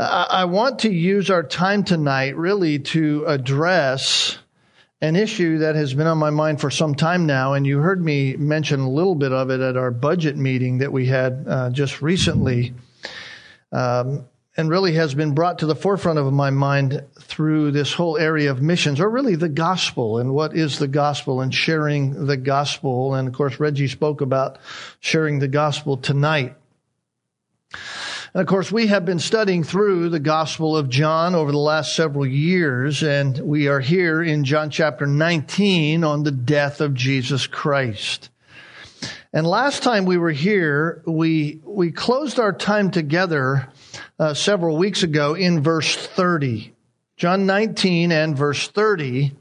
I want to use our time tonight really to address an issue that has been on my mind for some time now, and you heard me mention a little bit of it at our budget meeting that we had uh, just recently, um, and really has been brought to the forefront of my mind through this whole area of missions, or really the gospel, and what is the gospel, and sharing the gospel. And of course, Reggie spoke about sharing the gospel tonight. And of course, we have been studying through the Gospel of John over the last several years, and we are here in John chapter 19 on the death of Jesus Christ. And last time we were here, we, we closed our time together uh, several weeks ago in verse 30. John 19 and verse 30.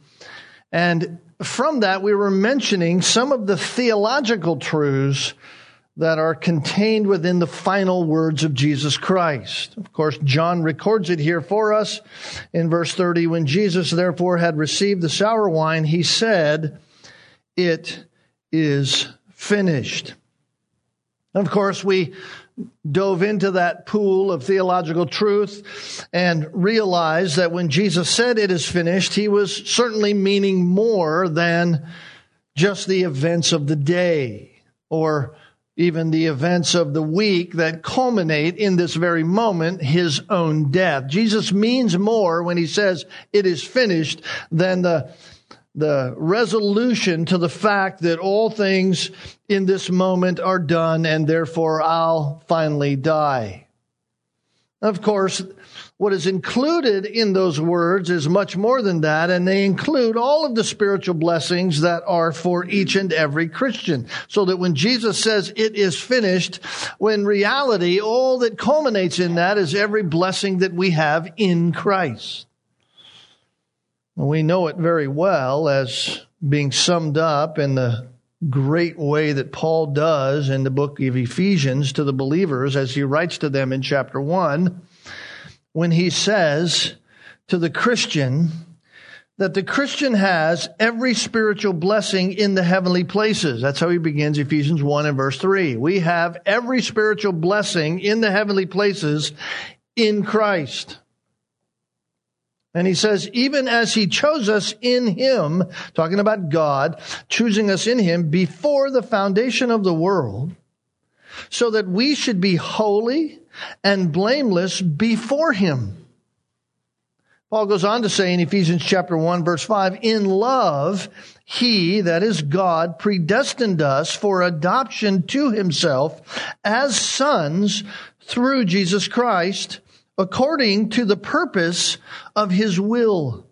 And from that, we were mentioning some of the theological truths that are contained within the final words of Jesus Christ. Of course, John records it here for us in verse 30. When Jesus therefore had received the sour wine, he said, It is finished. And of course, we dove into that pool of theological truth and realized that when Jesus said it is finished, he was certainly meaning more than just the events of the day or even the events of the week that culminate in this very moment, his own death. Jesus means more when he says it is finished than the, the resolution to the fact that all things in this moment are done and therefore I'll finally die. Of course, what is included in those words is much more than that, and they include all of the spiritual blessings that are for each and every Christian. So that when Jesus says it is finished, when reality, all that culminates in that is every blessing that we have in Christ. We know it very well as being summed up in the great way that Paul does in the book of Ephesians to the believers as he writes to them in chapter 1 when he says to the Christian that the Christian has every spiritual blessing in the heavenly places. That's how he begins Ephesians 1 and verse 3. We have every spiritual blessing in the heavenly places in Christ. And he says, even as he chose us in him, talking about God, choosing us in him before the foundation of the world, so that we should be holy and blameless before him. Paul goes on to say in Ephesians chapter 1 verse 5, in love, he, that is God, predestined us for adoption to himself as sons through Jesus Christ, according to the purpose of his will,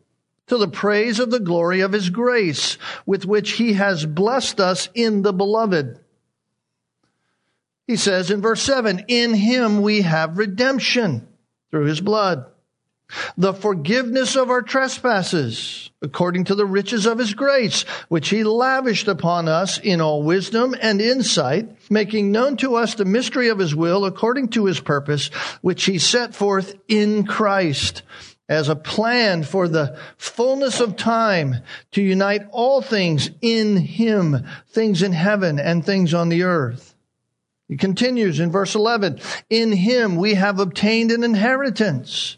to the praise of the glory of his grace, with which he has blessed us in the beloved he says in verse 7, in him we have redemption through his blood. The forgiveness of our trespasses, according to the riches of his grace, which he lavished upon us in all wisdom and insight, making known to us the mystery of his will according to his purpose, which he set forth in Christ as a plan for the fullness of time to unite all things in him, things in heaven and things on the earth. He continues in verse 11, in him we have obtained an inheritance,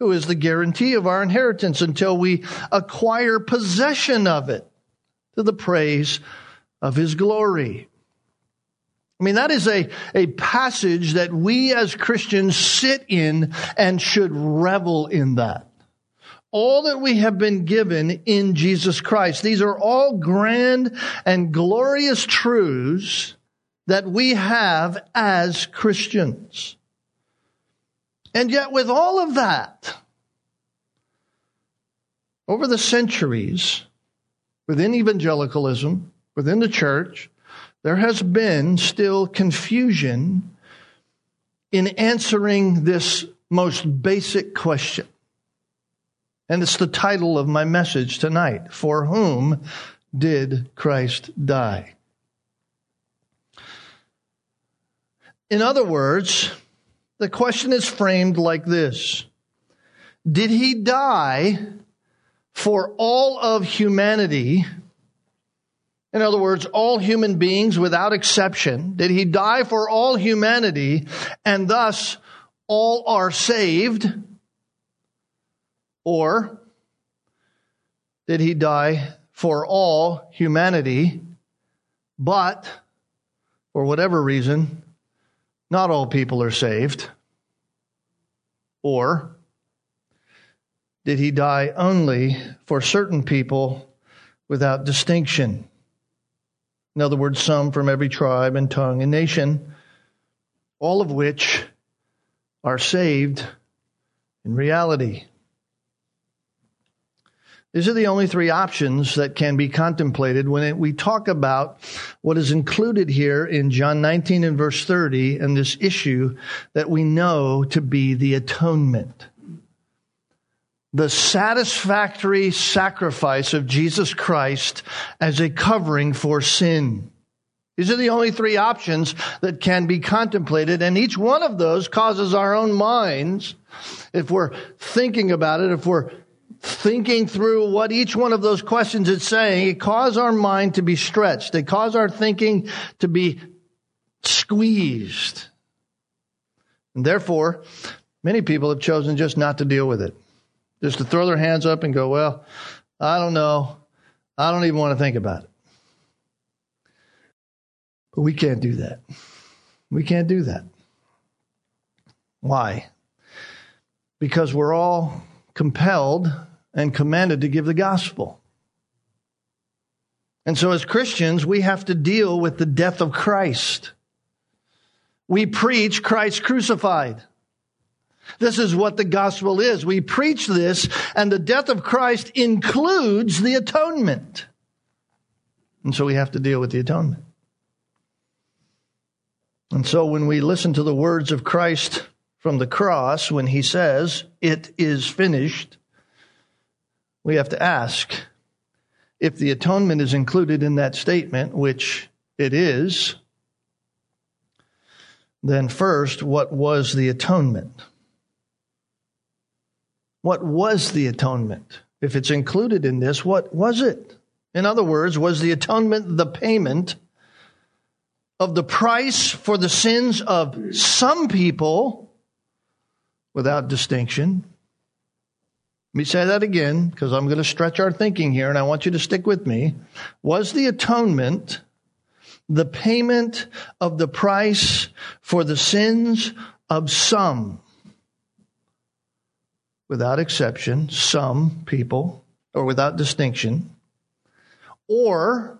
who is the guarantee of our inheritance until we acquire possession of it to the praise of his glory. I mean, that is a, a passage that we as Christians sit in and should revel in that. All that we have been given in Jesus Christ. These are all grand and glorious truths that we have as Christians. And yet, with all of that, over the centuries, within evangelicalism, within the church, there has been still confusion in answering this most basic question And it's the title of my message tonight. For whom did Christ die? In other words, the question is framed like this Did he die for all of humanity? In other words, all human beings without exception. Did he die for all humanity and thus all are saved? Or did he die for all humanity, but for whatever reason, not all people are saved? Or did he die only for certain people without distinction? In other words, some from every tribe and tongue and nation, all of which are saved in reality. These are the only three options that can be contemplated when we talk about what is included here in John 19 and verse 30 and this issue that we know to be the atonement. The satisfactory sacrifice of Jesus Christ as a covering for sin. These are the only three options that can be contemplated, and each one of those causes our own minds, if we're thinking about it, if we're thinking through what each one of those questions is saying, it causes our mind to be stretched. It causes our thinking to be squeezed. And therefore, many people have chosen just not to deal with it. Just to throw their hands up and go, well, I don't know. I don't even want to think about it. But we can't do that. We can't do that. Why? Because we're all compelled and commanded to give the gospel. And so, as Christians, we have to deal with the death of Christ. We preach Christ crucified. This is what the gospel is. We preach this, and the death of Christ includes the atonement. And so we have to deal with the atonement. And so when we listen to the words of Christ from the cross, when he says, It is finished, we have to ask if the atonement is included in that statement, which it is, then first, what was the atonement? What was the atonement? If it's included in this, what was it? In other words, was the atonement the payment of the price for the sins of some people without distinction? Let me say that again because I'm going to stretch our thinking here and I want you to stick with me. Was the atonement the payment of the price for the sins of some? Without exception, some people, or without distinction. Or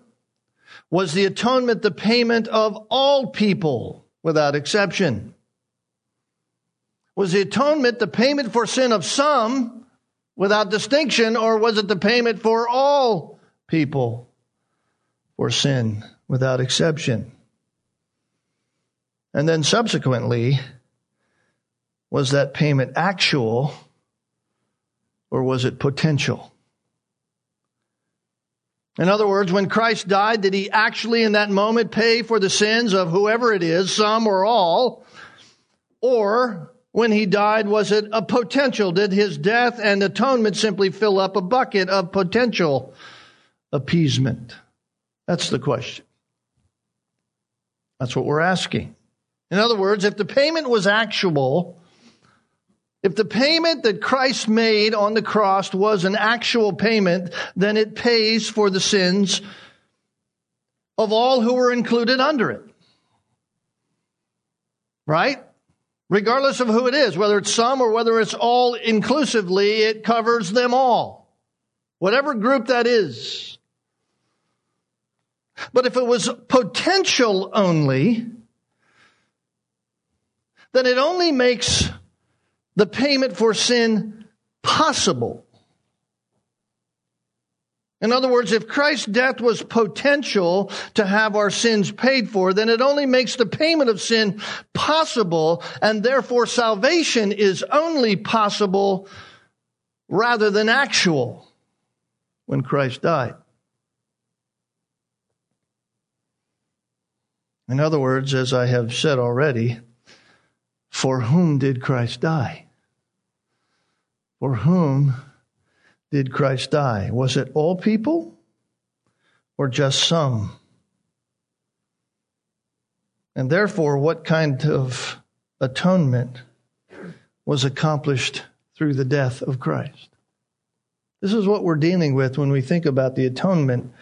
was the atonement the payment of all people without exception? Was the atonement the payment for sin of some without distinction, or was it the payment for all people for sin without exception? And then subsequently, was that payment actual or was it potential? In other words, when Christ died, did he actually in that moment pay for the sins of whoever it is, some or all? Or when he died, was it a potential? Did his death and atonement simply fill up a bucket of potential appeasement? That's the question. That's what we're asking. In other words, if the payment was actual, if the payment that Christ made on the cross was an actual payment, then it pays for the sins of all who were included under it. Right? Regardless of who it is, whether it's some or whether it's all inclusively, it covers them all. Whatever group that is. But if it was potential only, then it only makes the payment for sin possible. In other words, if Christ's death was potential to have our sins paid for, then it only makes the payment of sin possible, and therefore salvation is only possible rather than actual when Christ died. In other words, as I have said already, for whom did Christ die? For whom did Christ die? Was it all people or just some? And therefore, what kind of atonement was accomplished through the death of Christ? This is what we're dealing with when we think about the atonement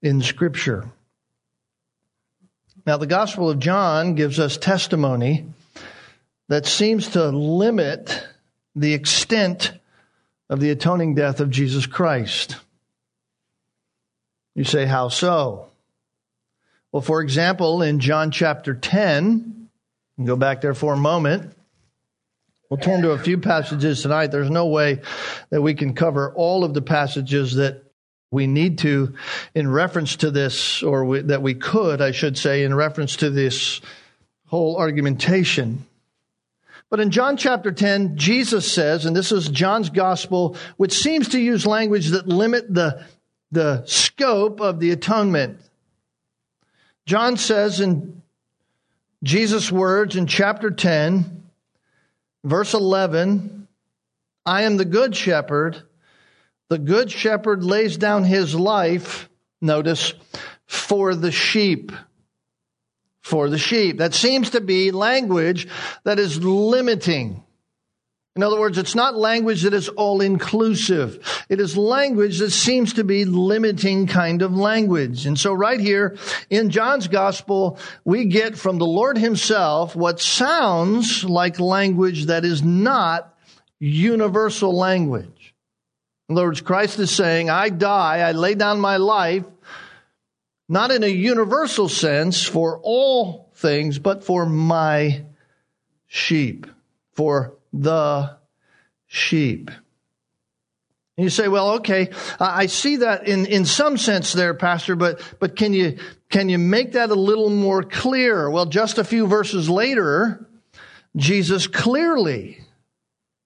in Scripture. Now, the Gospel of John gives us testimony that seems to limit the extent of the atoning death of Jesus Christ. You say, how so? Well, for example, in John chapter 10, go back there for a moment. We'll turn to a few passages tonight. There's no way that we can cover all of the passages that we need to in reference to this, or we, that we could, I should say, in reference to this whole argumentation. But in John chapter 10, Jesus says, and this is John's gospel, which seems to use language that limit the, the scope of the atonement. John says in Jesus' words in chapter 10, verse 11, I am the good shepherd. The good shepherd lays down his life, notice, for the sheep for the sheep. That seems to be language that is limiting. In other words, it's not language that is all inclusive. It is language that seems to be limiting kind of language. And so right here in John's gospel, we get from the Lord himself what sounds like language that is not universal language. In other words, Christ is saying, I die, I lay down my life not in a universal sense for all things, but for my sheep, for the sheep. And you say, well, okay, I see that in, in some sense there, Pastor, but, but can you, can you make that a little more clear? Well, just a few verses later, Jesus clearly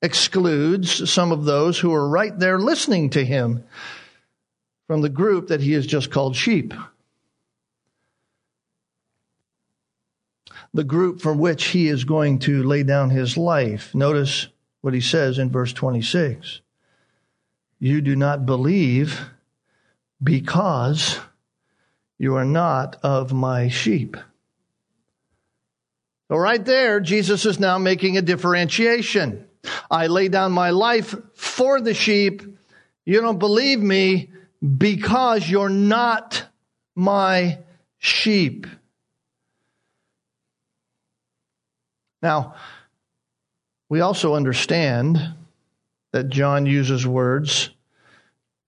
excludes some of those who are right there listening to him from the group that he has just called sheep. The group for which he is going to lay down his life. Notice what he says in verse 26. You do not believe because you are not of my sheep. So, right there, Jesus is now making a differentiation. I lay down my life for the sheep. You don't believe me because you're not my sheep. Now, we also understand that John uses words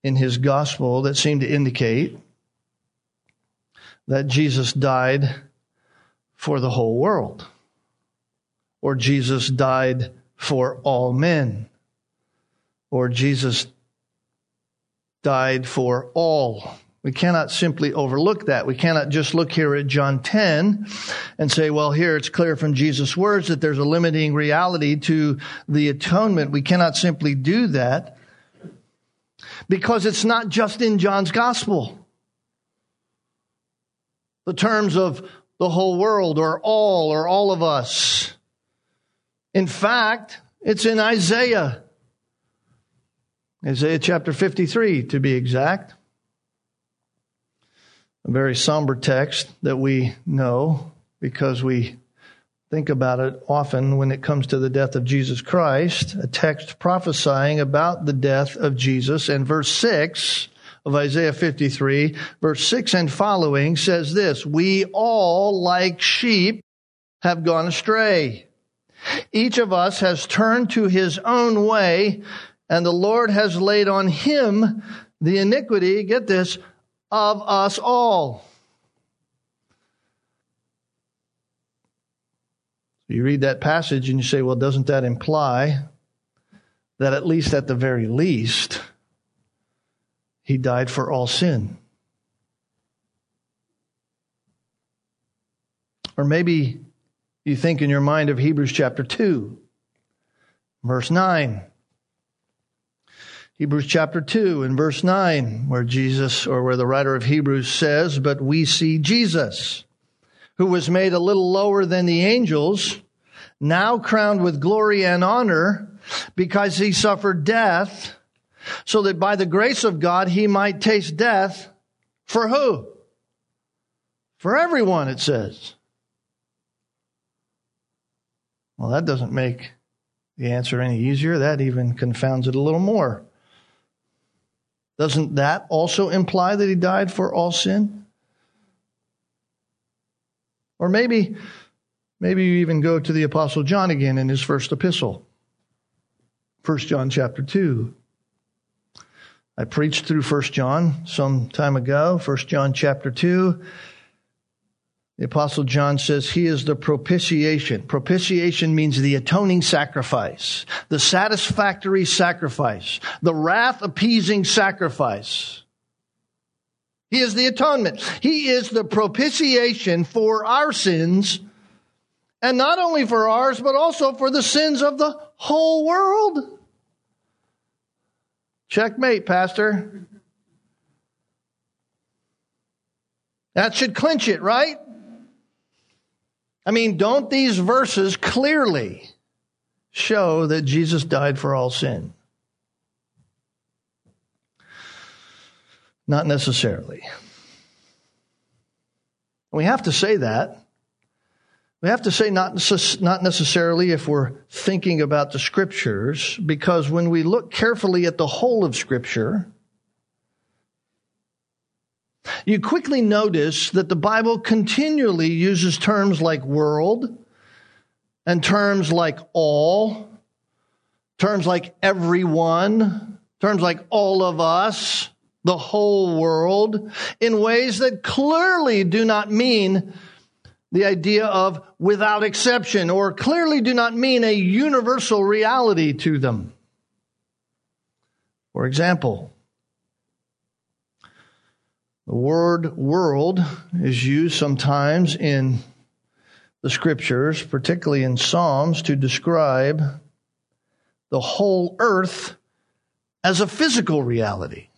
in his gospel that seem to indicate that Jesus died for the whole world, or Jesus died for all men, or Jesus died for all we cannot simply overlook that. We cannot just look here at John 10 and say, well, here it's clear from Jesus' words that there's a limiting reality to the atonement. We cannot simply do that because it's not just in John's gospel. The terms of the whole world or all or all of us. In fact, it's in Isaiah. Isaiah chapter 53 to be exact a very somber text that we know because we think about it often when it comes to the death of Jesus Christ, a text prophesying about the death of Jesus. And verse 6 of Isaiah 53, verse 6 and following says this We all, like sheep, have gone astray. Each of us has turned to his own way, and the Lord has laid on him the iniquity, get this, of us all. You read that passage and you say, well, doesn't that imply that at least at the very least, he died for all sin? Or maybe you think in your mind of Hebrews chapter 2, verse 9. Hebrews chapter 2 and verse 9, where Jesus, or where the writer of Hebrews says, But we see Jesus, who was made a little lower than the angels, now crowned with glory and honor, because he suffered death, so that by the grace of God he might taste death for who? For everyone, it says. Well, that doesn't make the answer any easier. That even confounds it a little more. Doesn't that also imply that he died for all sin? Or maybe, maybe you even go to the apostle John again in his first epistle. 1 John chapter 2. I preached through 1 John some time ago, 1 John chapter 2. The apostle John says he is the propitiation. Propitiation means the atoning sacrifice, the satisfactory sacrifice, the wrath appeasing sacrifice. He is the atonement. He is the propitiation for our sins, and not only for ours, but also for the sins of the whole world. Checkmate, Pastor. That should clinch it, right? I mean, don't these verses clearly show that Jesus died for all sin? Not necessarily. We have to say that. We have to say not, not necessarily if we're thinking about the scriptures, because when we look carefully at the whole of scripture, you quickly notice that the Bible continually uses terms like world and terms like all, terms like everyone, terms like all of us, the whole world, in ways that clearly do not mean the idea of without exception or clearly do not mean a universal reality to them. For example, the word world is used sometimes in the scriptures, particularly in Psalms, to describe the whole earth as a physical reality.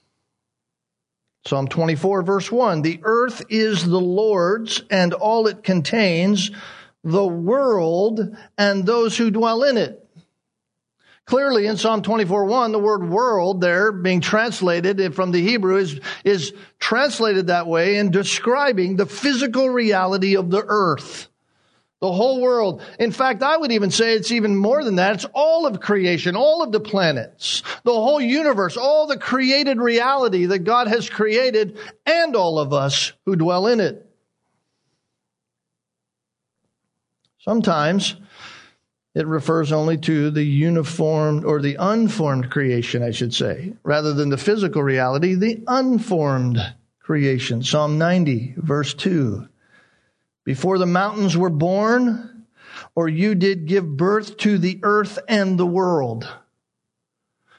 Psalm 24, verse 1 The earth is the Lord's and all it contains, the world and those who dwell in it. Clearly in Psalm 24:1, the word world there being translated from the Hebrew is, is translated that way in describing the physical reality of the earth. The whole world. In fact, I would even say it's even more than that. It's all of creation, all of the planets, the whole universe, all the created reality that God has created, and all of us who dwell in it. Sometimes it refers only to the uniformed or the unformed creation, I should say, rather than the physical reality, the unformed creation. Psalm 90, verse 2. Before the mountains were born, or you did give birth to the earth and the world.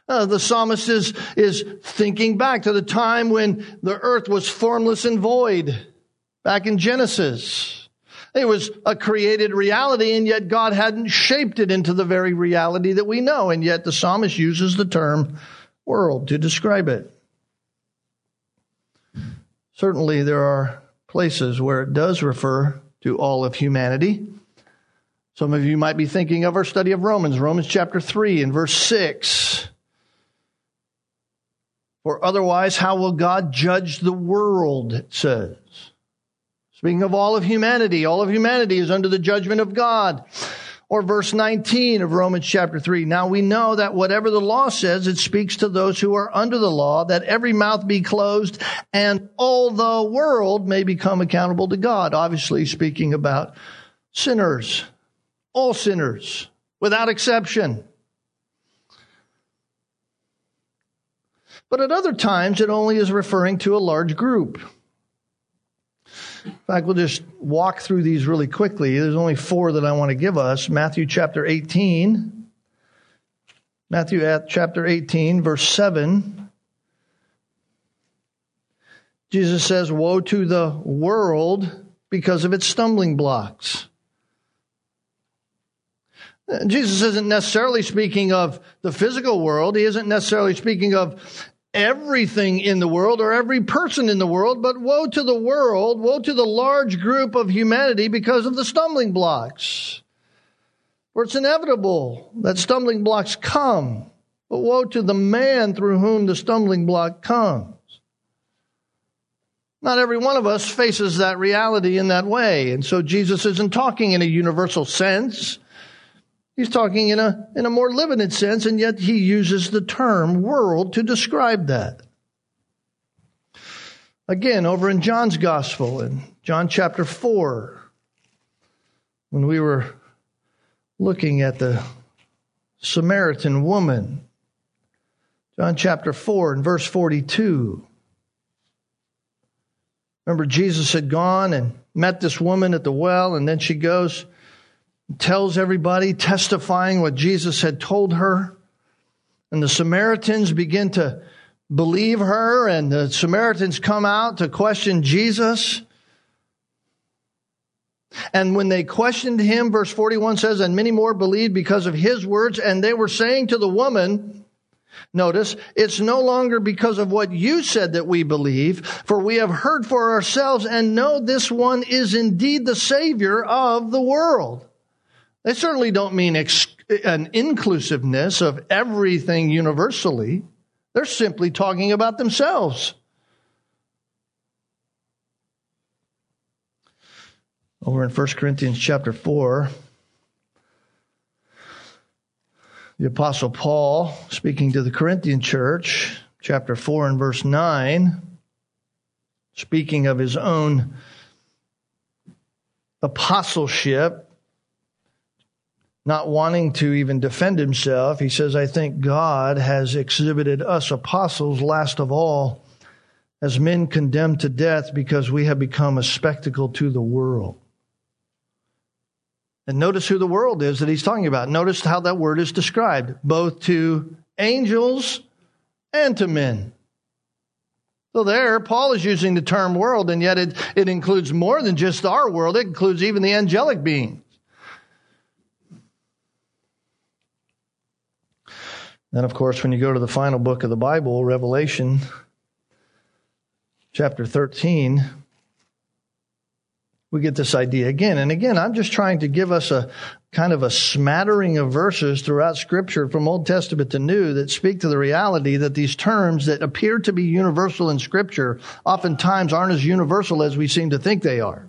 Uh, the psalmist is, is thinking back to the time when the earth was formless and void, back in Genesis. It was a created reality, and yet God hadn't shaped it into the very reality that we know. And yet the psalmist uses the term world to describe it. Certainly, there are places where it does refer to all of humanity. Some of you might be thinking of our study of Romans, Romans chapter 3 and verse 6. For otherwise, how will God judge the world? It says. Speaking of all of humanity, all of humanity is under the judgment of God. Or verse 19 of Romans chapter 3. Now we know that whatever the law says, it speaks to those who are under the law, that every mouth be closed and all the world may become accountable to God. Obviously speaking about sinners, all sinners, without exception. But at other times, it only is referring to a large group. In fact, we'll just walk through these really quickly. There's only four that I want to give us. Matthew chapter 18. Matthew chapter 18, verse 7. Jesus says, Woe to the world because of its stumbling blocks. Uh, Jesus isn't necessarily speaking of the physical world. He isn't necessarily speaking of everything in the world or every person in the world, but woe to the world, woe to the large group of humanity because of the stumbling blocks. For it's inevitable that stumbling blocks come, but woe to the man through whom the stumbling block comes. Not every one of us faces that reality in that way. And so Jesus isn't talking in a universal sense. He's talking in a, in a more limited sense, and yet he uses the term world to describe that. Again, over in John's Gospel, in John chapter 4, when we were looking at the Samaritan woman, John chapter 4 and verse 42. Remember, Jesus had gone and met this woman at the well, and then she goes tells everybody, testifying what Jesus had told her. And the Samaritans begin to believe her, and the Samaritans come out to question Jesus. And when they questioned him, verse 41 says, and many more believed because of his words, and they were saying to the woman, Notice, it's no longer because of what you said that we believe, for we have heard for ourselves and know this one is indeed the Savior of the world. They certainly don't mean ex- an inclusiveness of everything universally. They're simply talking about themselves. Over in 1 Corinthians chapter 4, the Apostle Paul, speaking to the Corinthian church, chapter 4 and verse 9, speaking of his own apostleship, not wanting to even defend himself, he says, I think God has exhibited us apostles last of all as men condemned to death because we have become a spectacle to the world. And notice who the world is that he's talking about. Notice how that word is described, both to angels and to men. So there, Paul is using the term world, and yet it, it includes more than just our world. It includes even the angelic beings. Then, of course, when you go to the final book of the Bible, Revelation chapter 13, we get this idea again. And again, I'm just trying to give us a kind of a smattering of verses throughout Scripture from Old Testament to New that speak to the reality that these terms that appear to be universal in Scripture oftentimes aren't as universal as we seem to think they are.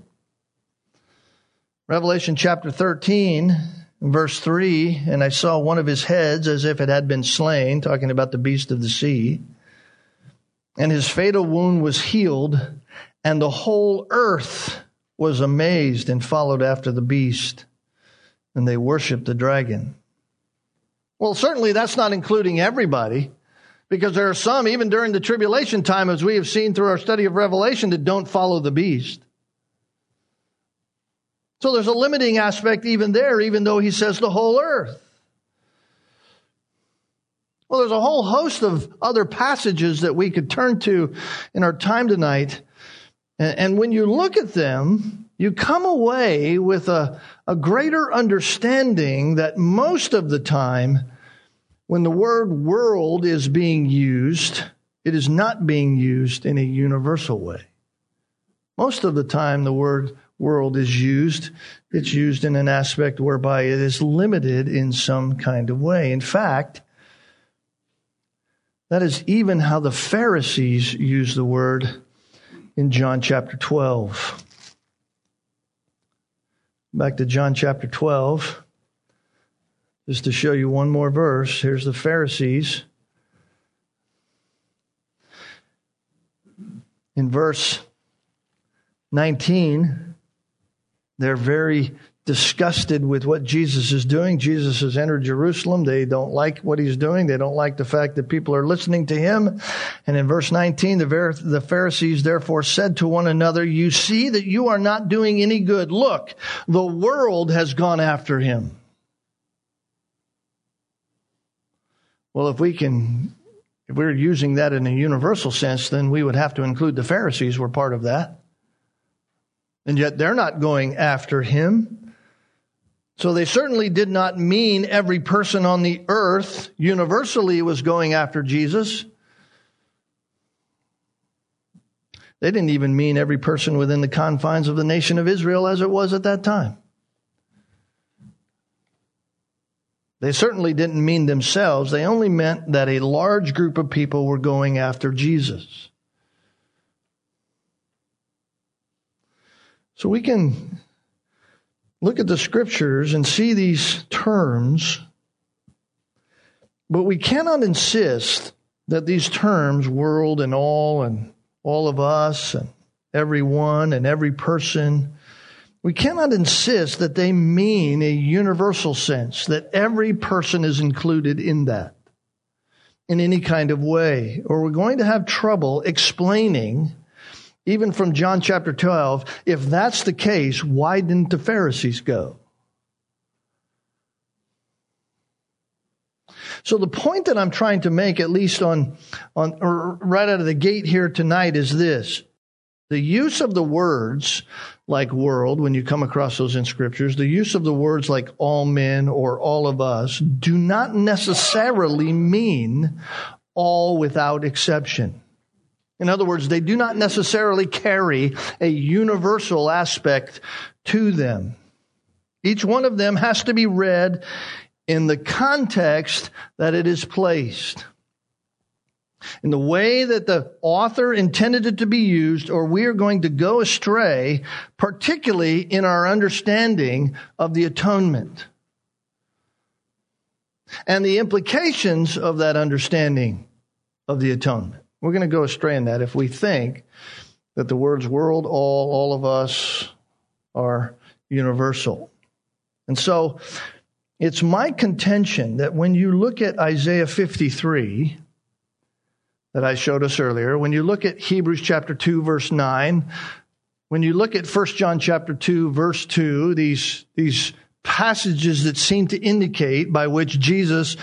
Revelation chapter 13 verse 3 and I saw one of his heads as if it had been slain, talking about the beast of the sea. And his fatal wound was healed, and the whole earth was amazed and followed after the beast, and they worshiped the dragon. Well, certainly that's not including everybody, because there are some, even during the tribulation time, as we have seen through our study of Revelation, that don't follow the beast. So there's a limiting aspect even there, even though he says the whole earth. Well, there's a whole host of other passages that we could turn to in our time tonight. And when you look at them, you come away with a, a greater understanding that most of the time, when the word world is being used, it is not being used in a universal way. Most of the time, the word world is used, it's used in an aspect whereby it is limited in some kind of way. In fact, that is even how the Pharisees use the word in John chapter 12. Back to John chapter 12. Just to show you one more verse, here's the Pharisees. In verse 19, they're very disgusted with what Jesus is doing. Jesus has entered Jerusalem. They don't like what he's doing. They don't like the fact that people are listening to him. And in verse 19, the, Pharisees therefore said to one another, You see that you are not doing any good. Look, the world has gone after him. Well, if we can, if we're using that in a universal sense, then we would have to include the Pharisees were part of that. And yet they're not going after him. So they certainly did not mean every person on the earth universally was going after Jesus. They didn't even mean every person within the confines of the nation of Israel as it was at that time. They certainly didn't mean themselves. They only meant that a large group of people were going after Jesus. So we can look at the scriptures and see these terms, but we cannot insist that these terms, world and all, and all of us, and everyone, and every person, we cannot insist that they mean a universal sense, that every person is included in that in any kind of way, or we're going to have trouble explaining even from John chapter 12, if that's the case, why didn't the Pharisees go? So the point that I'm trying to make, at least on, on right out of the gate here tonight, is this. The use of the words like world, when you come across those in scriptures, the use of the words like all men or all of us do not necessarily mean all without exception. In other words, they do not necessarily carry a universal aspect to them. Each one of them has to be read in the context that it is placed. In the way that the author intended it to be used, or we are going to go astray, particularly in our understanding of the atonement and the implications of that understanding of the atonement. We're going to go astray in that if we think that the words world, all, all of us are universal. And so it's my contention that when you look at Isaiah 53, that I showed us earlier, when you look at Hebrews chapter 2, verse 9, when you look at 1 John chapter 2, verse 2, these, these passages that seem to indicate by which Jesus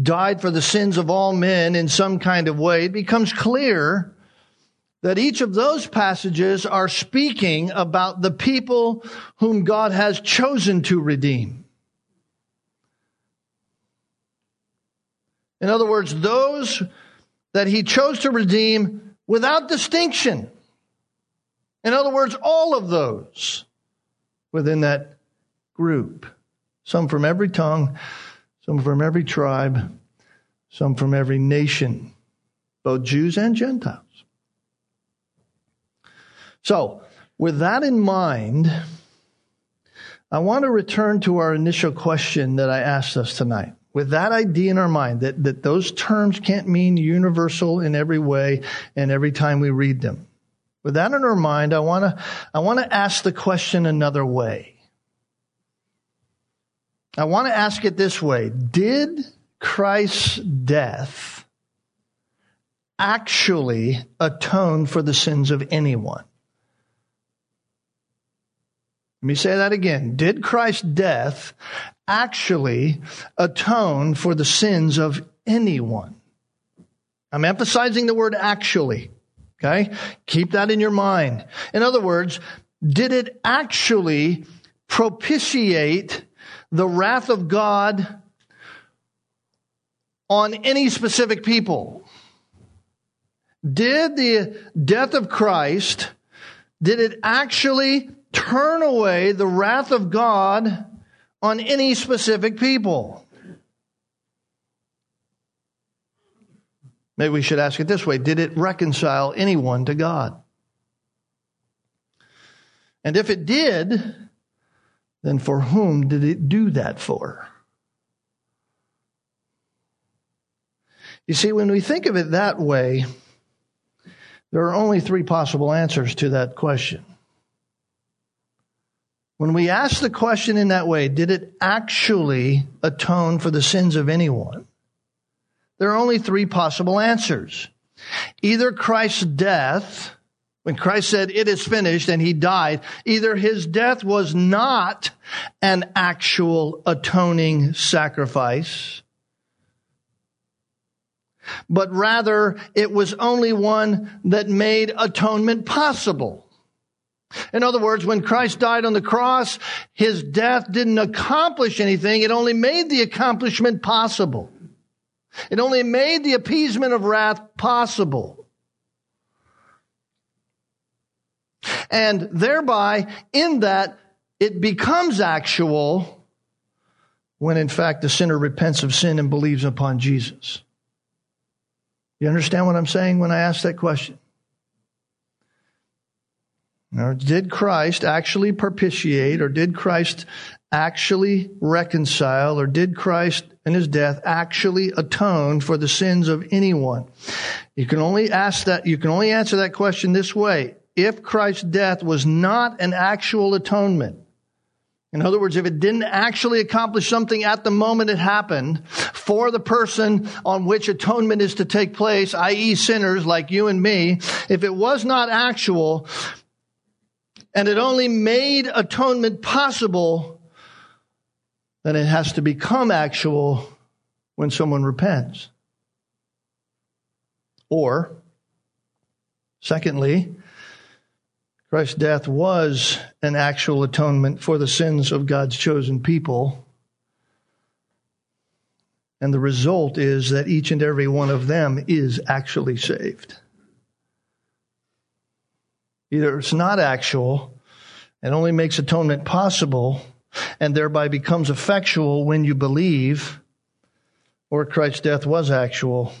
died for the sins of all men in some kind of way, it becomes clear that each of those passages are speaking about the people whom God has chosen to redeem. In other words, those that he chose to redeem without distinction. In other words, all of those within that group. Some from every tongue, some from every tribe, some from every nation, both Jews and Gentiles. So, with that in mind, I want to return to our initial question that I asked us tonight. With that idea in our mind, that, that those terms can't mean universal in every way and every time we read them. With that in our mind, I want to, I want to ask the question another way. I want to ask it this way Did Christ's death actually atone for the sins of anyone? Let me say that again. Did Christ's death actually atone for the sins of anyone? I'm emphasizing the word actually. Okay? Keep that in your mind. In other words, did it actually propitiate the wrath of God on any specific people. Did the death of Christ, did it actually turn away the wrath of God on any specific people? Maybe we should ask it this way Did it reconcile anyone to God? And if it did, then for whom did it do that for? You see, when we think of it that way, there are only three possible answers to that question. When we ask the question in that way, did it actually atone for the sins of anyone? There are only three possible answers. Either Christ's death when Christ said, it is finished, and he died, either his death was not an actual atoning sacrifice, but rather it was only one that made atonement possible. In other words, when Christ died on the cross, his death didn't accomplish anything. It only made the accomplishment possible. It only made the appeasement of wrath possible. And thereby, in that, it becomes actual when in fact the sinner repents of sin and believes upon Jesus. You understand what I'm saying when I ask that question? Now, did Christ actually propitiate or did Christ actually reconcile or did Christ in his death actually atone for the sins of anyone? You can only ask that, you can only answer that question this way. If Christ's death was not an actual atonement, in other words, if it didn't actually accomplish something at the moment it happened for the person on which atonement is to take place, i.e. sinners like you and me, if it was not actual and it only made atonement possible, then it has to become actual when someone repents. Or, secondly, Christ's death was an actual atonement for the sins of God's chosen people. And the result is that each and every one of them is actually saved. Either it's not actual and only makes atonement possible and thereby becomes effectual when you believe, or Christ's death was actual.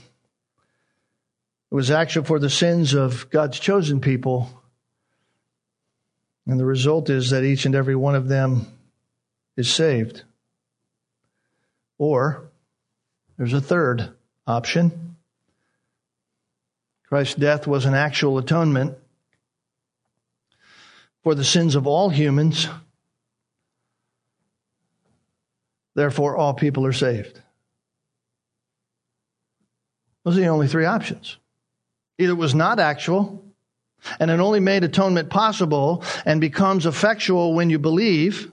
It was actual for the sins of God's chosen people and the result is that each and every one of them is saved. Or there's a third option. Christ's death was an actual atonement for the sins of all humans. Therefore, all people are saved. Those are the only three options. Either it was not actual, and it only made atonement possible and becomes effectual when you believe,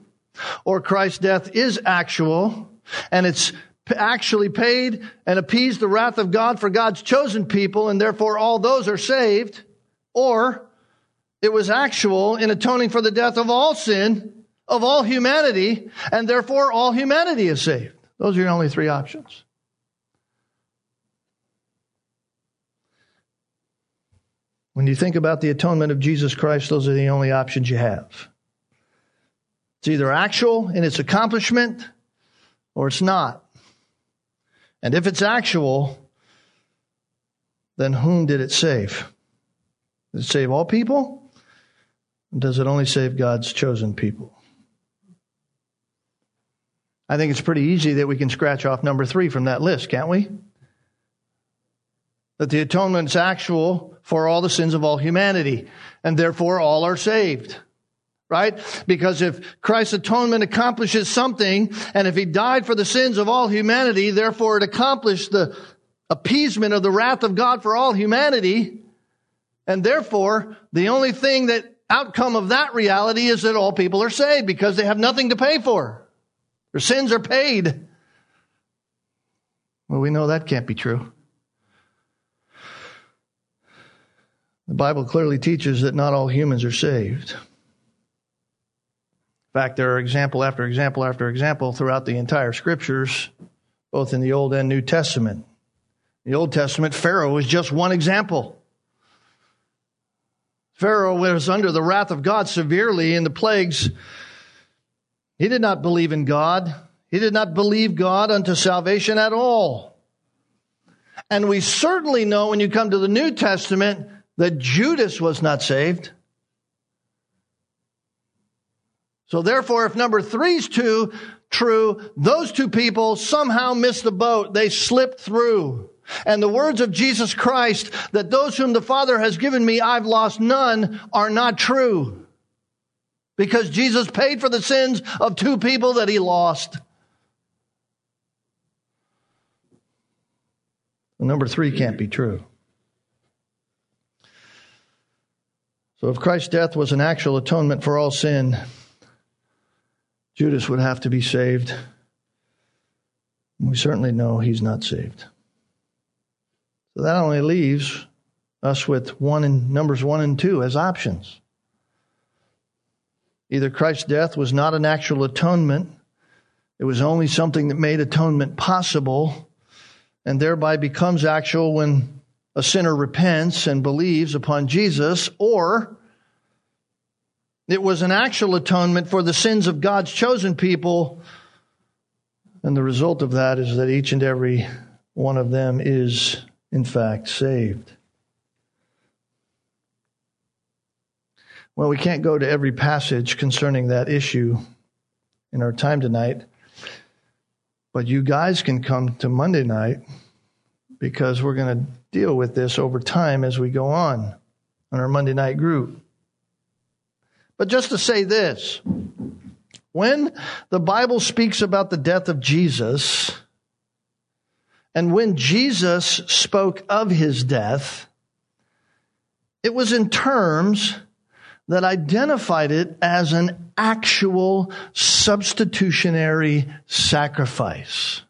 or Christ's death is actual and it's actually paid and appeased the wrath of God for God's chosen people, and therefore all those are saved, or it was actual in atoning for the death of all sin, of all humanity, and therefore all humanity is saved. Those are your only three options. When you think about the atonement of Jesus Christ, those are the only options you have. It's either actual in its accomplishment or it's not. And if it's actual, then whom did it save? Did it save all people? Does it only save God's chosen people? I think it's pretty easy that we can scratch off number three from that list, can't we? That the atonement's actual for all the sins of all humanity, and therefore all are saved. Right? Because if Christ's atonement accomplishes something, and if he died for the sins of all humanity, therefore it accomplished the appeasement of the wrath of God for all humanity, and therefore the only thing that outcome of that reality is that all people are saved because they have nothing to pay for. Their sins are paid. Well, we know that can't be true. The Bible clearly teaches that not all humans are saved. In fact, there are example after example after example throughout the entire scriptures, both in the Old and New Testament. In the Old Testament, Pharaoh is just one example. Pharaoh was under the wrath of God severely in the plagues. He did not believe in God. He did not believe God unto salvation at all. And we certainly know when you come to the New Testament that Judas was not saved. So therefore, if number three is too true, those two people somehow missed the boat. They slipped through. And the words of Jesus Christ that those whom the Father has given me, I've lost none are not true. Because Jesus paid for the sins of two people that he lost. number three can't be true. So if Christ's death was an actual atonement for all sin, Judas would have to be saved. We certainly know he's not saved. So that only leaves us with one in Numbers one and two as options. Either Christ's death was not an actual atonement, it was only something that made atonement possible, and thereby becomes actual when a sinner repents and believes upon Jesus, or it was an actual atonement for the sins of God's chosen people. And the result of that is that each and every one of them is, in fact, saved. Well, we can't go to every passage concerning that issue in our time tonight, but you guys can come to Monday night because we're going to deal with this over time as we go on on our Monday night group. But just to say this when the Bible speaks about the death of Jesus, and when Jesus spoke of his death, it was in terms that identified it as an actual substitutionary sacrifice.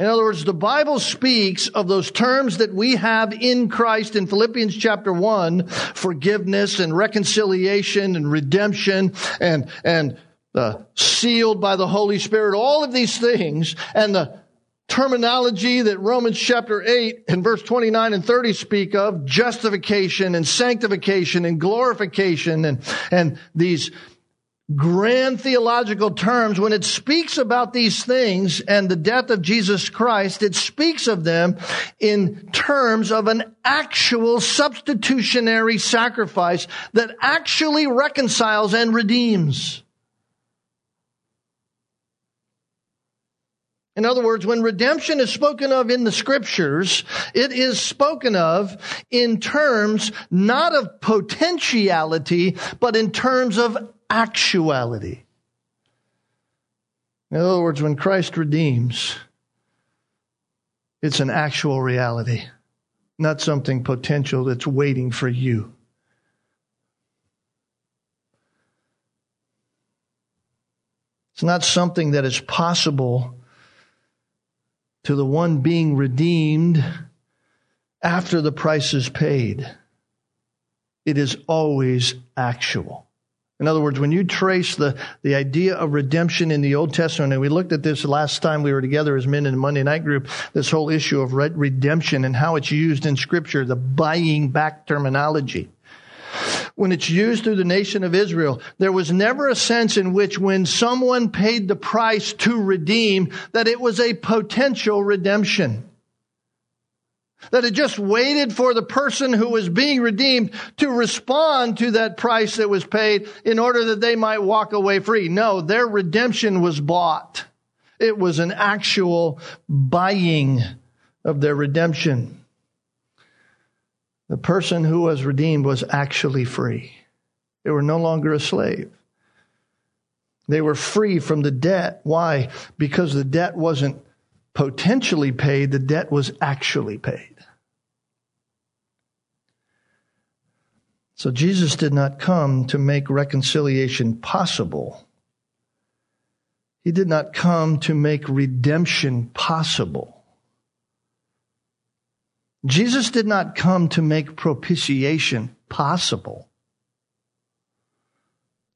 In other words, the Bible speaks of those terms that we have in Christ in Philippians chapter 1, forgiveness and reconciliation and redemption and, and uh, sealed by the Holy Spirit, all of these things, and the terminology that Romans chapter 8 and verse 29 and 30 speak of, justification and sanctification and glorification and, and these grand theological terms, when it speaks about these things and the death of Jesus Christ, it speaks of them in terms of an actual substitutionary sacrifice that actually reconciles and redeems. In other words, when redemption is spoken of in the scriptures, it is spoken of in terms not of potentiality, but in terms of actuality. In other words, when Christ redeems, it's an actual reality, not something potential that's waiting for you. It's not something that is possible to the one being redeemed after the price is paid. It is always actual. In other words, when you trace the, the idea of redemption in the Old Testament, and we looked at this last time we were together as men in the Monday night group, this whole issue of redemption and how it's used in Scripture, the buying back terminology. When it's used through the nation of Israel, there was never a sense in which when someone paid the price to redeem, that it was a potential redemption. That it just waited for the person who was being redeemed to respond to that price that was paid in order that they might walk away free. No, their redemption was bought. It was an actual buying of their redemption. The person who was redeemed was actually free. They were no longer a slave. They were free from the debt. Why? Because the debt wasn't potentially paid, the debt was actually paid. So Jesus did not come to make reconciliation possible. He did not come to make redemption possible. Jesus did not come to make propitiation possible.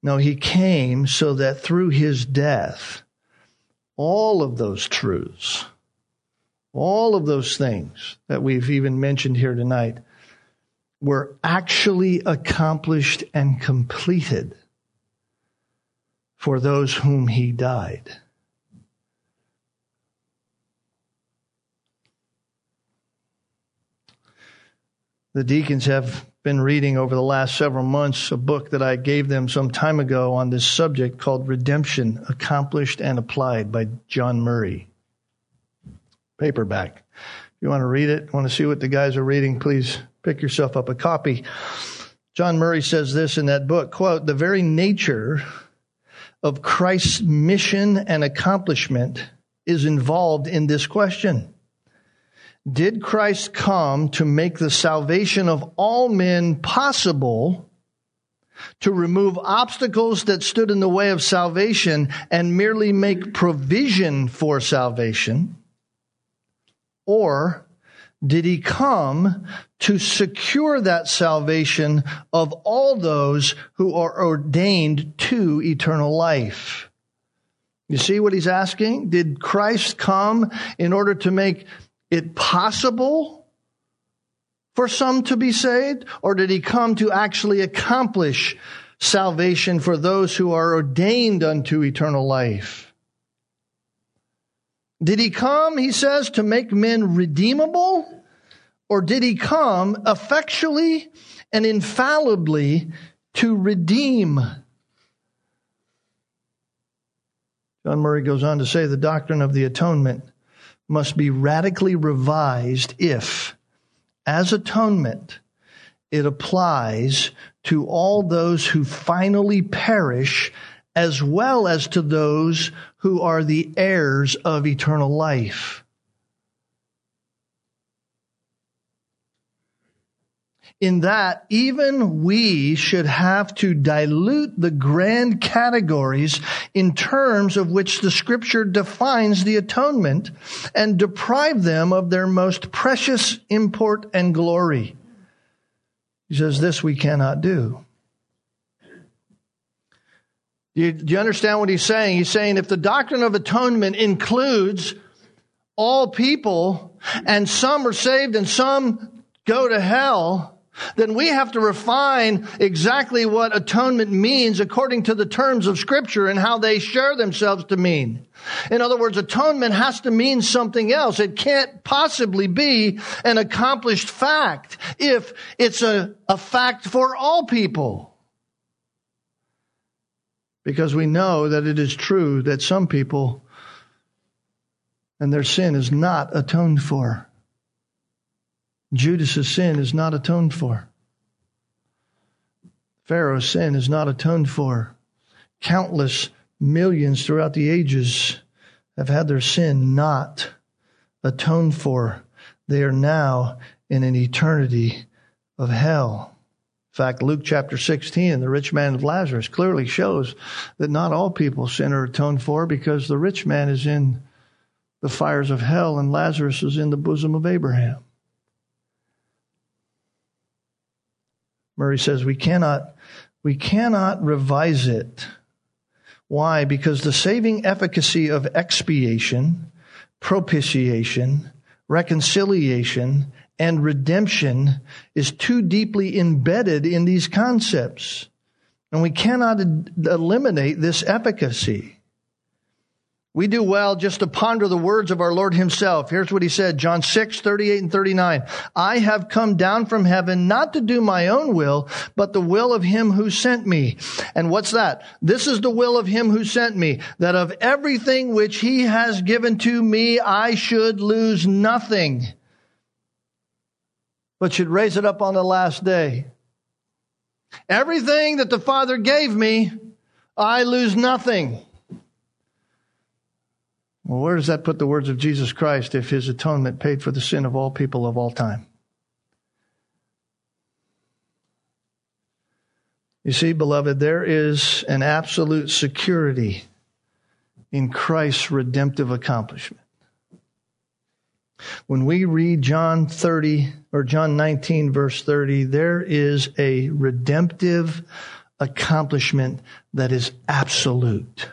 No, he came so that through his death, all of those truths, all of those things that we've even mentioned here tonight, were actually accomplished and completed for those whom he died. The deacons have been reading over the last several months a book that I gave them some time ago on this subject called Redemption Accomplished and Applied by John Murray. Paperback. If you want to read it, want to see what the guys are reading, please pick yourself up a copy. John Murray says this in that book, quote, the very nature of Christ's mission and accomplishment is involved in this question. Did Christ come to make the salvation of all men possible, to remove obstacles that stood in the way of salvation and merely make provision for salvation? Or did he come to secure that salvation of all those who are ordained to eternal life. You see what he's asking? Did Christ come in order to make it possible for some to be saved? Or did he come to actually accomplish salvation for those who are ordained unto eternal life? Did he come, he says, to make men redeemable? Or did he come effectually and infallibly to redeem? John Murray goes on to say the doctrine of the atonement must be radically revised if, as atonement, it applies to all those who finally perish as well as to those who are the heirs of eternal life. in that even we should have to dilute the grand categories in terms of which the scripture defines the atonement and deprive them of their most precious import and glory. He says, This we cannot do. Do you, do you understand what he's saying? He's saying if the doctrine of atonement includes all people and some are saved and some go to hell, then we have to refine exactly what atonement means according to the terms of scripture and how they share themselves to mean. In other words, atonement has to mean something else. It can't possibly be an accomplished fact if it's a, a fact for all people. Because we know that it is true that some people and their sin is not atoned for. Judas's sin is not atoned for. Pharaoh's sin is not atoned for. Countless millions throughout the ages have had their sin not atoned for. They are now in an eternity of hell. Fact, Luke chapter 16, the rich man of Lazarus clearly shows that not all people sin are atoned for because the rich man is in the fires of hell and Lazarus is in the bosom of Abraham. Murray says we cannot, we cannot revise it. Why? Because the saving efficacy of expiation, propitiation, reconciliation, and redemption is too deeply embedded in these concepts. And we cannot eliminate this efficacy. We do well just to ponder the words of our Lord himself. Here's what he said, John 6, 38 and 39. I have come down from heaven not to do my own will, but the will of him who sent me. And what's that? This is the will of him who sent me, that of everything which he has given to me, I should lose nothing, but should raise it up on the last day. Everything that the Father gave me, I lose nothing well, where does that put the words of Jesus Christ if his atonement paid for the sin of all people of all time? You see, beloved, there is an absolute security in Christ's redemptive accomplishment. When we read John 30 or John 19, verse 30, there is a redemptive accomplishment that is absolute.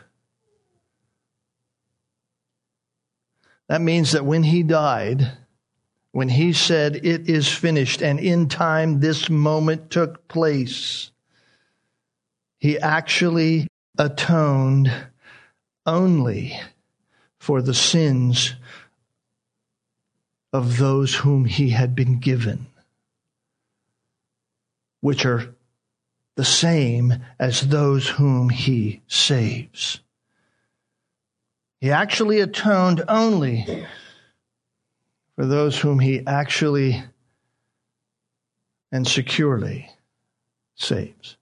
That means that when he died, when he said, It is finished, and in time this moment took place, he actually atoned only for the sins of those whom he had been given, which are the same as those whom he saves. He actually atoned only for those whom he actually and securely saves.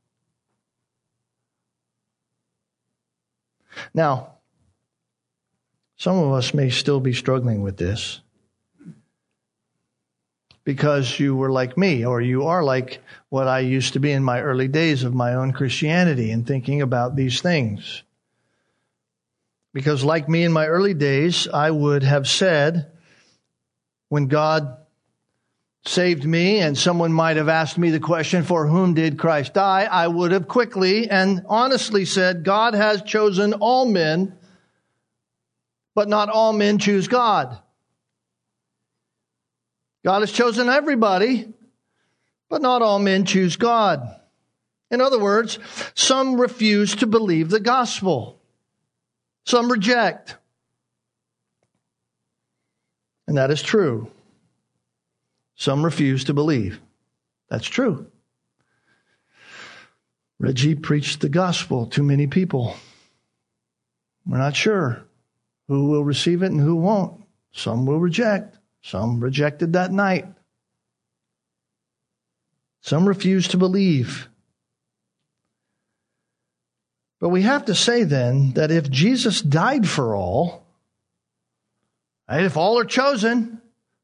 Now, some of us may still be struggling with this because you were like me, or you are like what I used to be in my early days of my own Christianity and thinking about these things. Because, like me in my early days, I would have said, when God saved me, and someone might have asked me the question, for whom did Christ die? I would have quickly and honestly said, God has chosen all men, but not all men choose God. God has chosen everybody, but not all men choose God. In other words, some refuse to believe the gospel. Some reject. And that is true. Some refuse to believe. That's true. Reggie preached the gospel to many people. We're not sure who will receive it and who won't. Some will reject. Some rejected that night. Some refused to believe. But we have to say then that if Jesus died for all, if all are chosen,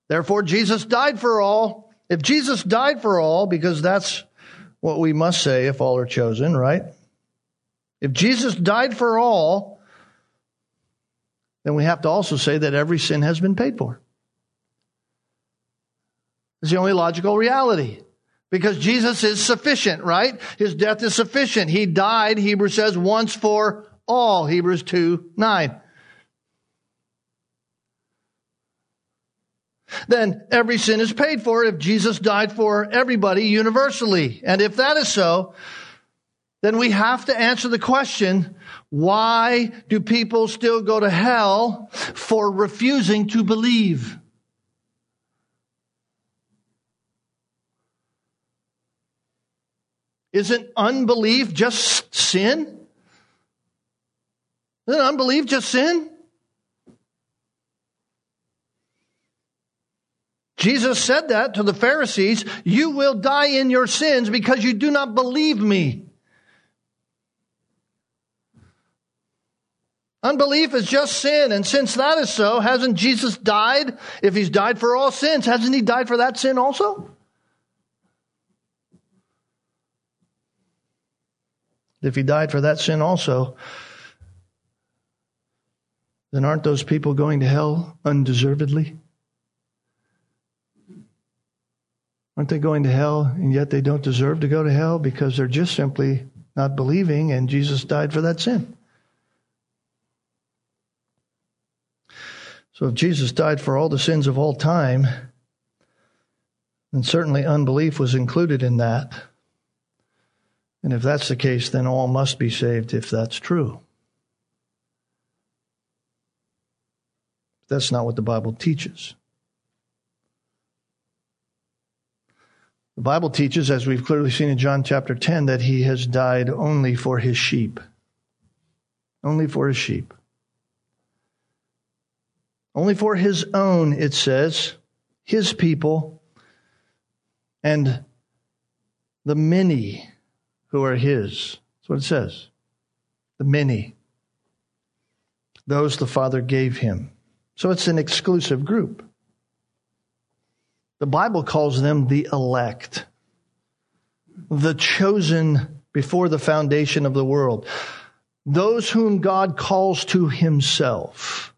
therefore Jesus died for all. If Jesus died for all, because that's what we must say if all are chosen, right? If Jesus died for all, then we have to also say that every sin has been paid for. It's the only logical reality. Because Jesus is sufficient, right? His death is sufficient. He died, Hebrews says, once for all. Hebrews 2 9. Then every sin is paid for if Jesus died for everybody universally. And if that is so, then we have to answer the question why do people still go to hell for refusing to believe? Isn't unbelief just sin? Isn't unbelief just sin? Jesus said that to the Pharisees. You will die in your sins because you do not believe me. Unbelief is just sin. And since that is so, hasn't Jesus died? If he's died for all sins, hasn't he died for that sin also? If he died for that sin also, then aren't those people going to hell undeservedly? Aren't they going to hell and yet they don't deserve to go to hell because they're just simply not believing and Jesus died for that sin? So if Jesus died for all the sins of all time, then certainly unbelief was included in that. And if that's the case, then all must be saved if that's true. That's not what the Bible teaches. The Bible teaches, as we've clearly seen in John chapter 10, that he has died only for his sheep. Only for his sheep. Only for his own, it says, his people, and the many who are his. That's what it says. The many. Those the Father gave him. So it's an exclusive group. The Bible calls them the elect, the chosen before the foundation of the world, those whom God calls to himself.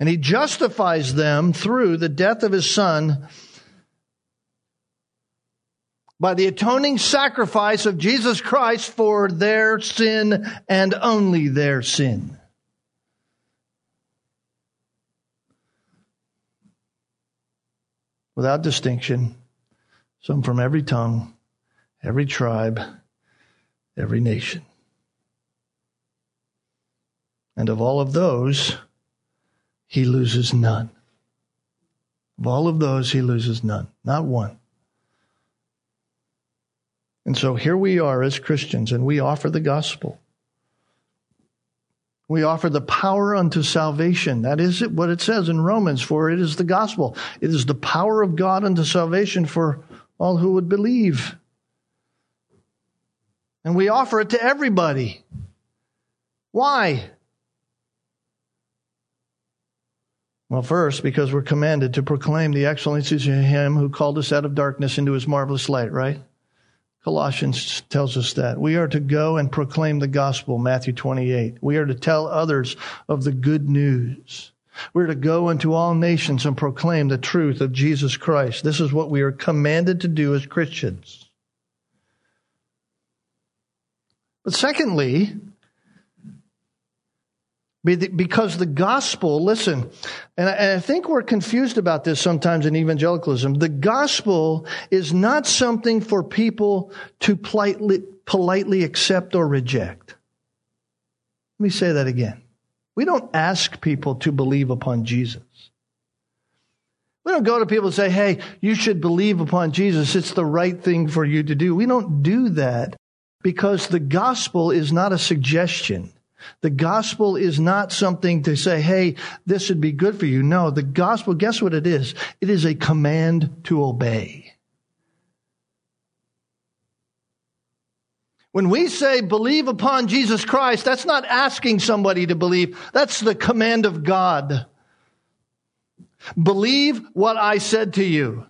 And he justifies them through the death of his son by the atoning sacrifice of Jesus Christ for their sin and only their sin. Without distinction, some from every tongue, every tribe, every nation. And of all of those, he loses none. Of all of those, he loses none, not one. And so here we are as Christians, and we offer the gospel. We offer the power unto salvation. That is what it says in Romans, for it is the gospel. It is the power of God unto salvation for all who would believe. And we offer it to everybody. Why? Well, first, because we're commanded to proclaim the excellencies of Him who called us out of darkness into His marvelous light, right? Colossians tells us that. We are to go and proclaim the gospel, Matthew 28. We are to tell others of the good news. We're to go into all nations and proclaim the truth of Jesus Christ. This is what we are commanded to do as Christians. But secondly, because the gospel, listen, and I think we're confused about this sometimes in evangelicalism. The gospel is not something for people to politely, politely accept or reject. Let me say that again. We don't ask people to believe upon Jesus. We don't go to people and say, hey, you should believe upon Jesus. It's the right thing for you to do. We don't do that because the gospel is not a suggestion. The gospel is not something to say, hey, this would be good for you. No, the gospel, guess what it is? It is a command to obey. When we say believe upon Jesus Christ, that's not asking somebody to believe. That's the command of God. Believe what I said to you.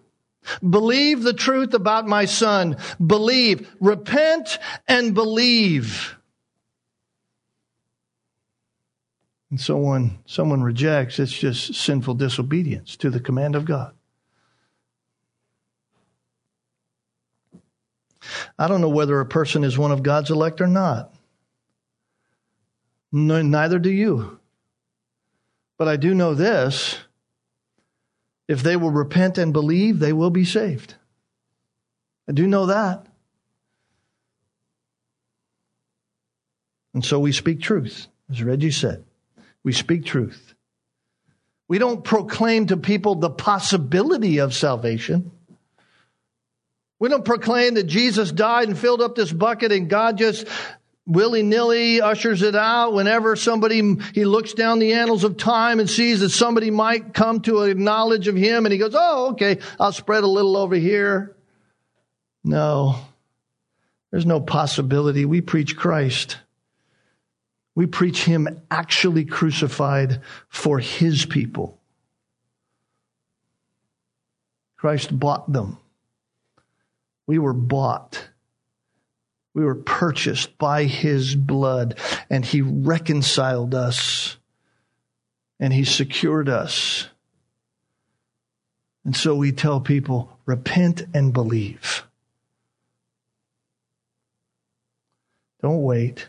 Believe the truth about my son. Believe. Repent and believe. And so when someone rejects, it's just sinful disobedience to the command of God. I don't know whether a person is one of God's elect or not. neither do you. But I do know this if they will repent and believe, they will be saved. I do know that. And so we speak truth, as Reggie said. We speak truth. We don't proclaim to people the possibility of salvation. We don't proclaim that Jesus died and filled up this bucket and God just willy nilly ushers it out whenever somebody, he looks down the annals of time and sees that somebody might come to a knowledge of him and he goes, Oh, okay, I'll spread a little over here. No, there's no possibility. We preach Christ. We preach him actually crucified for his people. Christ bought them. We were bought. We were purchased by his blood, and he reconciled us, and he secured us. And so we tell people repent and believe. Don't wait.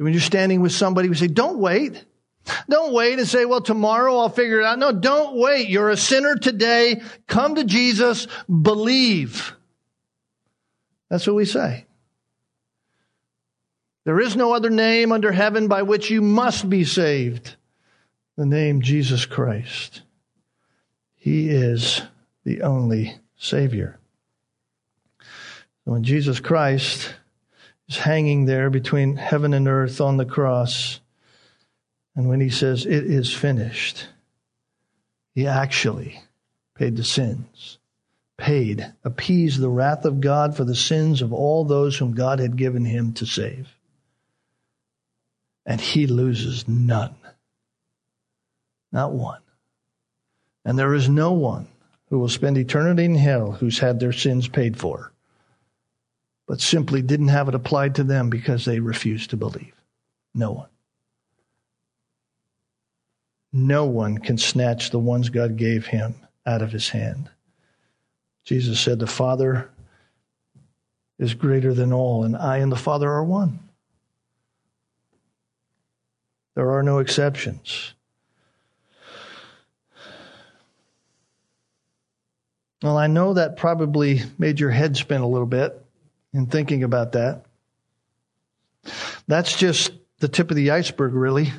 When you're standing with somebody, we say, Don't wait. Don't wait and say, well, tomorrow I'll figure it out. No, don't wait. You're a sinner today. Come to Jesus. Believe. That's what we say. There is no other name under heaven by which you must be saved. The name Jesus Christ. He is the only Savior. When Jesus Christ is hanging there between heaven and earth on the cross, and when he says, It is finished, he actually paid the sins, paid, appeased the wrath of God for the sins of all those whom God had given him to save. And he loses none. Not one. And there is no one who will spend eternity in hell who's had their sins paid for, but simply didn't have it applied to them because they refused to believe. No one. No one can snatch the ones God gave him out of his hand. Jesus said, The Father is greater than all, and I and the Father are one. There are no exceptions. Well, I know that probably made your head spin a little bit in thinking about that. That's just the tip of the iceberg, really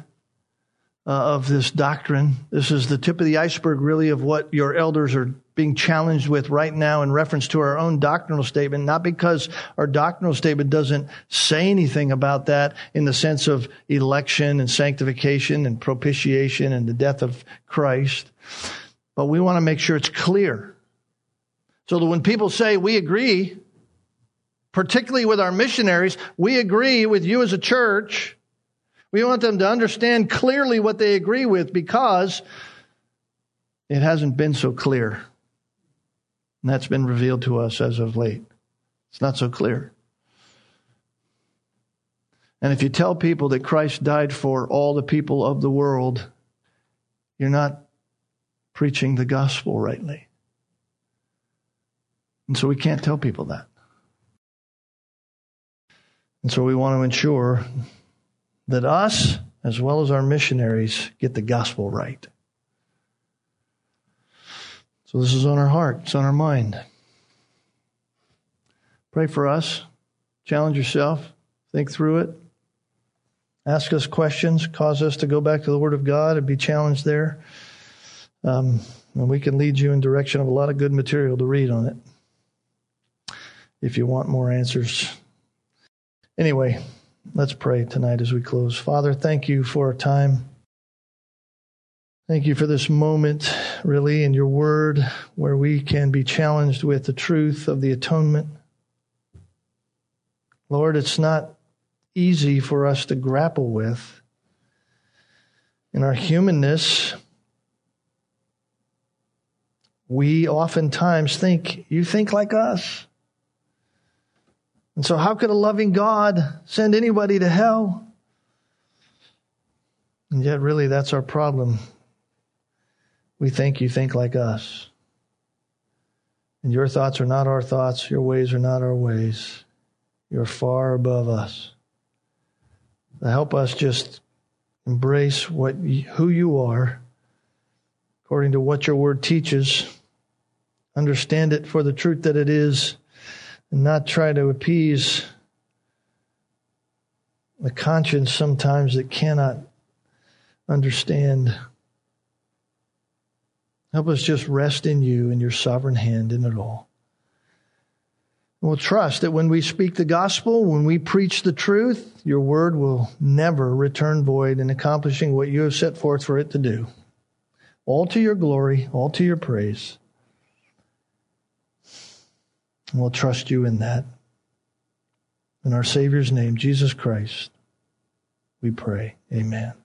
uh, of this doctrine. This is the tip of the iceberg, really, of what your elders are being challenged with right now in reference to our own doctrinal statement, not because our doctrinal statement doesn't say anything about that in the sense of election and sanctification and propitiation and the death of Christ, but we want to make sure it's clear. So that when people say we agree, particularly with our missionaries, we agree with you as a church, we want them to understand clearly what they agree with because it hasn't been so clear. And that's been revealed to us as of late. It's not so clear. And if you tell people that Christ died for all the people of the world, you're not preaching the gospel rightly. And so we can't tell people that. And so we want to ensure that us, as well as our missionaries, get the gospel right. So this is on our heart, it's on our mind. Pray for us, challenge yourself, think through it, ask us questions, cause us to go back to the Word of God and be challenged there. Um, and we can lead you in direction of a lot of good material to read on it if you want more answers. Anyway, let's pray tonight as we close. Father, thank you for our time. Thank you for this moment, really, in your word where we can be challenged with the truth of the atonement. Lord, it's not easy for us to grapple with. In our humanness, we oftentimes think, you think like us. And so, how could a loving God send anybody to hell? And yet, really, that's our problem. We think you think like us. And your thoughts are not our thoughts, your ways are not our ways. You're far above us. Help us just embrace what who you are according to what your word teaches. Understand it for the truth that it is and not try to appease the conscience sometimes that cannot understand. Help us just rest in you and your sovereign hand in it all. We'll trust that when we speak the gospel, when we preach the truth, your word will never return void in accomplishing what you have set forth for it to do. All to your glory, all to your praise. And we'll trust you in that. In our Savior's name, Jesus Christ, we pray. Amen.